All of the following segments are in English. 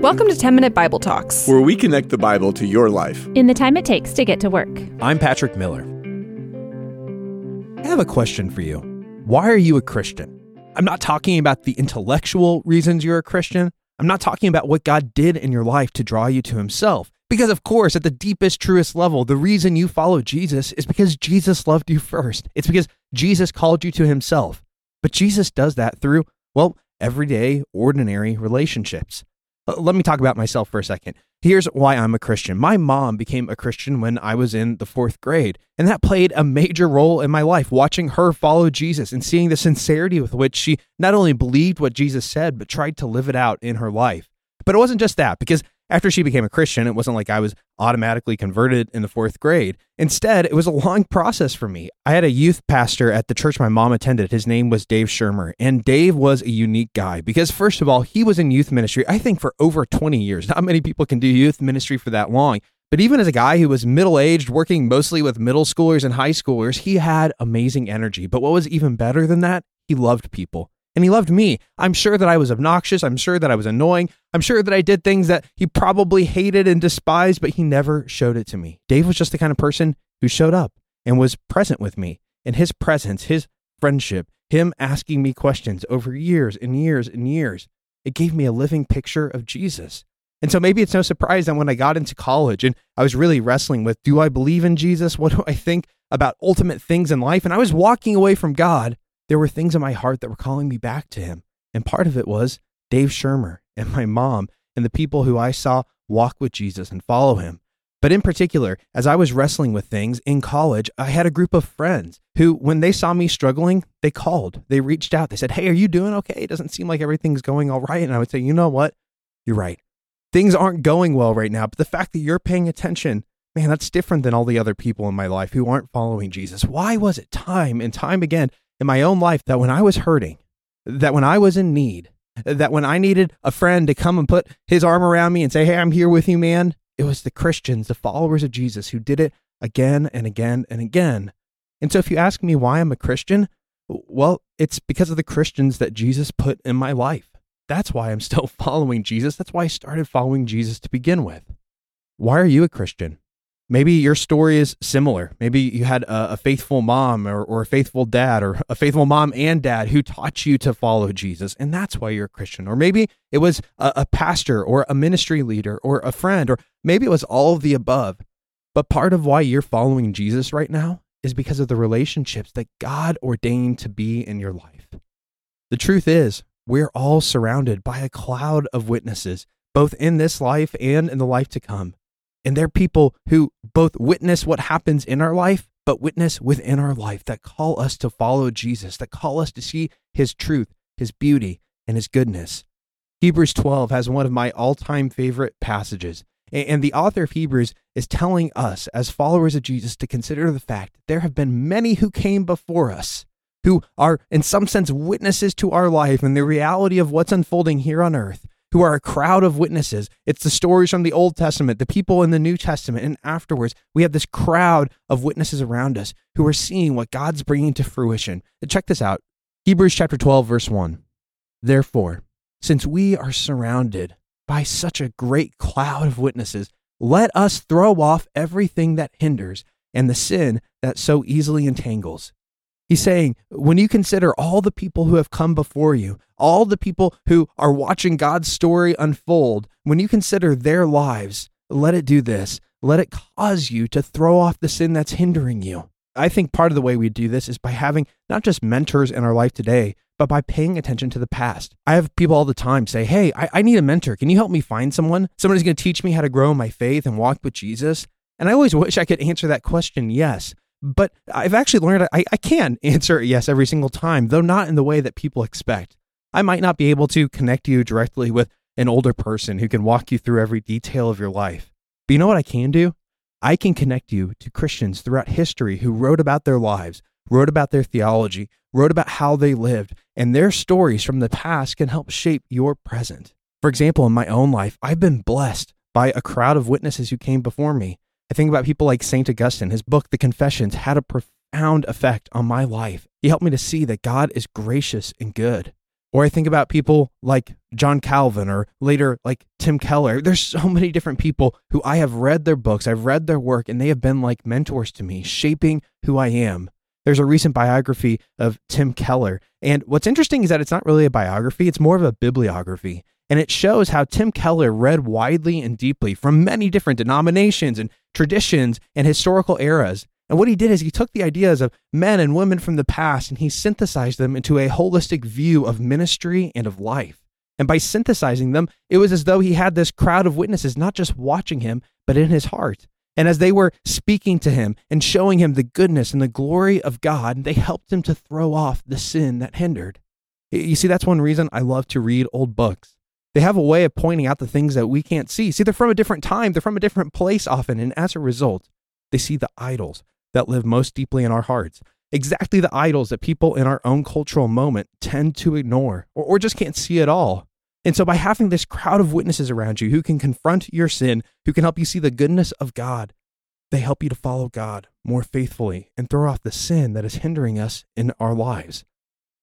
Welcome to 10 Minute Bible Talks, where we connect the Bible to your life in the time it takes to get to work. I'm Patrick Miller. I have a question for you. Why are you a Christian? I'm not talking about the intellectual reasons you're a Christian. I'm not talking about what God did in your life to draw you to Himself. Because, of course, at the deepest, truest level, the reason you follow Jesus is because Jesus loved you first. It's because Jesus called you to Himself. But Jesus does that through, well, everyday, ordinary relationships. Uh, let me talk about myself for a second. Here's why I'm a Christian. My mom became a Christian when I was in the fourth grade, and that played a major role in my life, watching her follow Jesus and seeing the sincerity with which she not only believed what Jesus said, but tried to live it out in her life. But it wasn't just that, because after she became a Christian, it wasn't like I was automatically converted in the fourth grade. Instead, it was a long process for me. I had a youth pastor at the church my mom attended. His name was Dave Shermer. And Dave was a unique guy because, first of all, he was in youth ministry, I think, for over 20 years. Not many people can do youth ministry for that long. But even as a guy who was middle aged, working mostly with middle schoolers and high schoolers, he had amazing energy. But what was even better than that, he loved people and he loved me. I'm sure that I was obnoxious. I'm sure that I was annoying. I'm sure that I did things that he probably hated and despised, but he never showed it to me. Dave was just the kind of person who showed up and was present with me. And his presence, his friendship, him asking me questions over years and years and years, it gave me a living picture of Jesus. And so maybe it's no surprise that when I got into college and I was really wrestling with do I believe in Jesus? What do I think about ultimate things in life? And I was walking away from God there were things in my heart that were calling me back to him. And part of it was Dave Shermer and my mom and the people who I saw walk with Jesus and follow him. But in particular, as I was wrestling with things in college, I had a group of friends who, when they saw me struggling, they called, they reached out, they said, Hey, are you doing okay? It doesn't seem like everything's going all right. And I would say, You know what? You're right. Things aren't going well right now. But the fact that you're paying attention, man, that's different than all the other people in my life who aren't following Jesus. Why was it time and time again in my own life that when I was hurting, that when I was in need, that when I needed a friend to come and put his arm around me and say, Hey, I'm here with you, man, it was the Christians, the followers of Jesus, who did it again and again and again. And so if you ask me why I'm a Christian, well, it's because of the Christians that Jesus put in my life. That's why I'm still following Jesus. That's why I started following Jesus to begin with. Why are you a Christian? Maybe your story is similar. Maybe you had a, a, faithful mom or, or a faithful dad or a faithful mom and dad who taught you to follow Jesus, and that's why you're a Christian. Or maybe it was a, a pastor or a ministry leader or a friend, or maybe it was all of the above. But part of why you're following Jesus right now is because of the relationships that God ordained to be in your life. The truth is, we're all surrounded by a cloud of witnesses, both in this life and in the life to come. And they're people who both witness what happens in our life, but witness within our life that call us to follow Jesus, that call us to see his truth, his beauty, and his goodness. Hebrews 12 has one of my all time favorite passages. And the author of Hebrews is telling us, as followers of Jesus, to consider the fact that there have been many who came before us, who are, in some sense, witnesses to our life and the reality of what's unfolding here on earth who are a crowd of witnesses. It's the stories from the Old Testament, the people in the New Testament, and afterwards, we have this crowd of witnesses around us who are seeing what God's bringing to fruition. Check this out Hebrews chapter 12, verse 1. Therefore, since we are surrounded by such a great cloud of witnesses, let us throw off everything that hinders and the sin that so easily entangles He's saying, when you consider all the people who have come before you, all the people who are watching God's story unfold, when you consider their lives, let it do this. Let it cause you to throw off the sin that's hindering you. I think part of the way we do this is by having not just mentors in our life today, but by paying attention to the past. I have people all the time say, Hey, I, I need a mentor. Can you help me find someone? Someone who's going to teach me how to grow my faith and walk with Jesus? And I always wish I could answer that question yes. But I've actually learned I, I can answer yes every single time, though not in the way that people expect. I might not be able to connect you directly with an older person who can walk you through every detail of your life. But you know what I can do? I can connect you to Christians throughout history who wrote about their lives, wrote about their theology, wrote about how they lived, and their stories from the past can help shape your present. For example, in my own life, I've been blessed by a crowd of witnesses who came before me I think about people like St. Augustine. His book, The Confessions, had a profound effect on my life. He helped me to see that God is gracious and good. Or I think about people like John Calvin or later like Tim Keller. There's so many different people who I have read their books, I've read their work, and they have been like mentors to me, shaping who I am. There's a recent biography of Tim Keller. And what's interesting is that it's not really a biography, it's more of a bibliography. And it shows how Tim Keller read widely and deeply from many different denominations and traditions and historical eras. And what he did is he took the ideas of men and women from the past and he synthesized them into a holistic view of ministry and of life. And by synthesizing them, it was as though he had this crowd of witnesses not just watching him, but in his heart. And as they were speaking to him and showing him the goodness and the glory of God, they helped him to throw off the sin that hindered. You see, that's one reason I love to read old books. They have a way of pointing out the things that we can't see. See, they're from a different time, they're from a different place often. And as a result, they see the idols that live most deeply in our hearts. Exactly the idols that people in our own cultural moment tend to ignore or, or just can't see at all. And so, by having this crowd of witnesses around you who can confront your sin, who can help you see the goodness of God, they help you to follow God more faithfully and throw off the sin that is hindering us in our lives.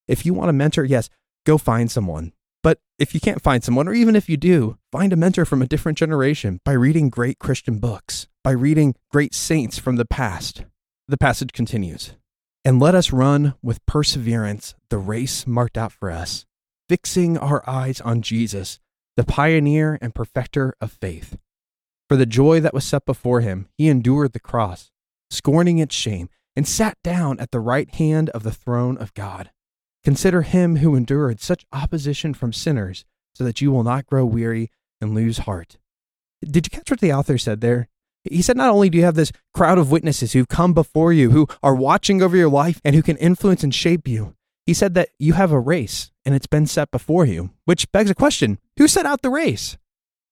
If you want a mentor, yes, go find someone. But if you can't find someone, or even if you do, find a mentor from a different generation by reading great Christian books, by reading great saints from the past. The passage continues And let us run with perseverance the race marked out for us, fixing our eyes on Jesus, the pioneer and perfecter of faith. For the joy that was set before him, he endured the cross, scorning its shame, and sat down at the right hand of the throne of God. Consider him who endured such opposition from sinners, so that you will not grow weary and lose heart. Did you catch what the author said there? He said, not only do you have this crowd of witnesses who've come before you, who are watching over your life and who can influence and shape you, he said that you have a race and it's been set before you, which begs a question who set out the race?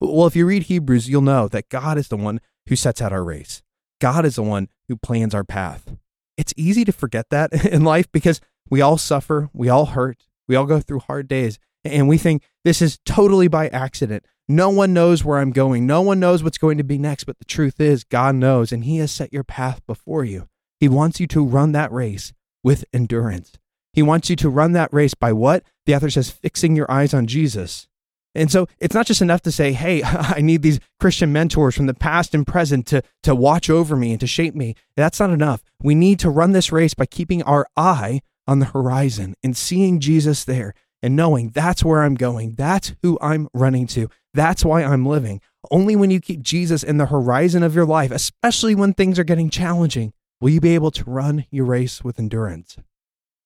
Well, if you read Hebrews, you'll know that God is the one who sets out our race. God is the one who plans our path. It's easy to forget that in life because we all suffer, we all hurt, we all go through hard days, and we think this is totally by accident. No one knows where I'm going. No one knows what's going to be next. But the truth is, God knows, and He has set your path before you. He wants you to run that race with endurance. He wants you to run that race by what? The author says, fixing your eyes on Jesus. And so it's not just enough to say, hey, I need these Christian mentors from the past and present to, to watch over me and to shape me. That's not enough. We need to run this race by keeping our eye on the horizon and seeing Jesus there and knowing that's where I'm going. That's who I'm running to. That's why I'm living. Only when you keep Jesus in the horizon of your life, especially when things are getting challenging, will you be able to run your race with endurance.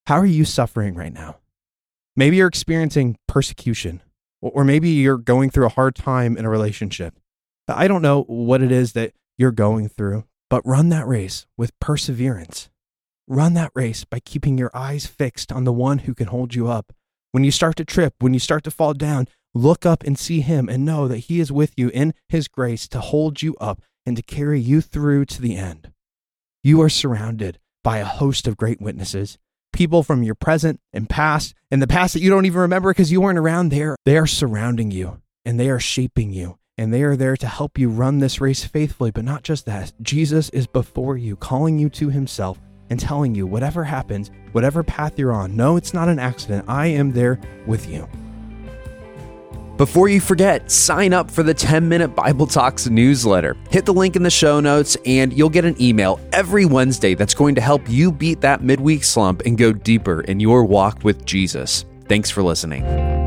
How are you suffering right now? Maybe you're experiencing persecution, or maybe you're going through a hard time in a relationship. I don't know what it is that you're going through, but run that race with perseverance. Run that race by keeping your eyes fixed on the one who can hold you up. When you start to trip, when you start to fall down, look up and see him and know that he is with you in his grace to hold you up and to carry you through to the end. You are surrounded by a host of great witnesses, people from your present and past, and the past that you don't even remember because you weren't around there. They are surrounding you and they are shaping you and they are there to help you run this race faithfully. But not just that, Jesus is before you, calling you to himself and telling you whatever happens, whatever path you're on, no, it's not an accident. I am there with you. Before you forget, sign up for the 10 Minute Bible Talks newsletter. Hit the link in the show notes, and you'll get an email every Wednesday that's going to help you beat that midweek slump and go deeper in your walk with Jesus. Thanks for listening.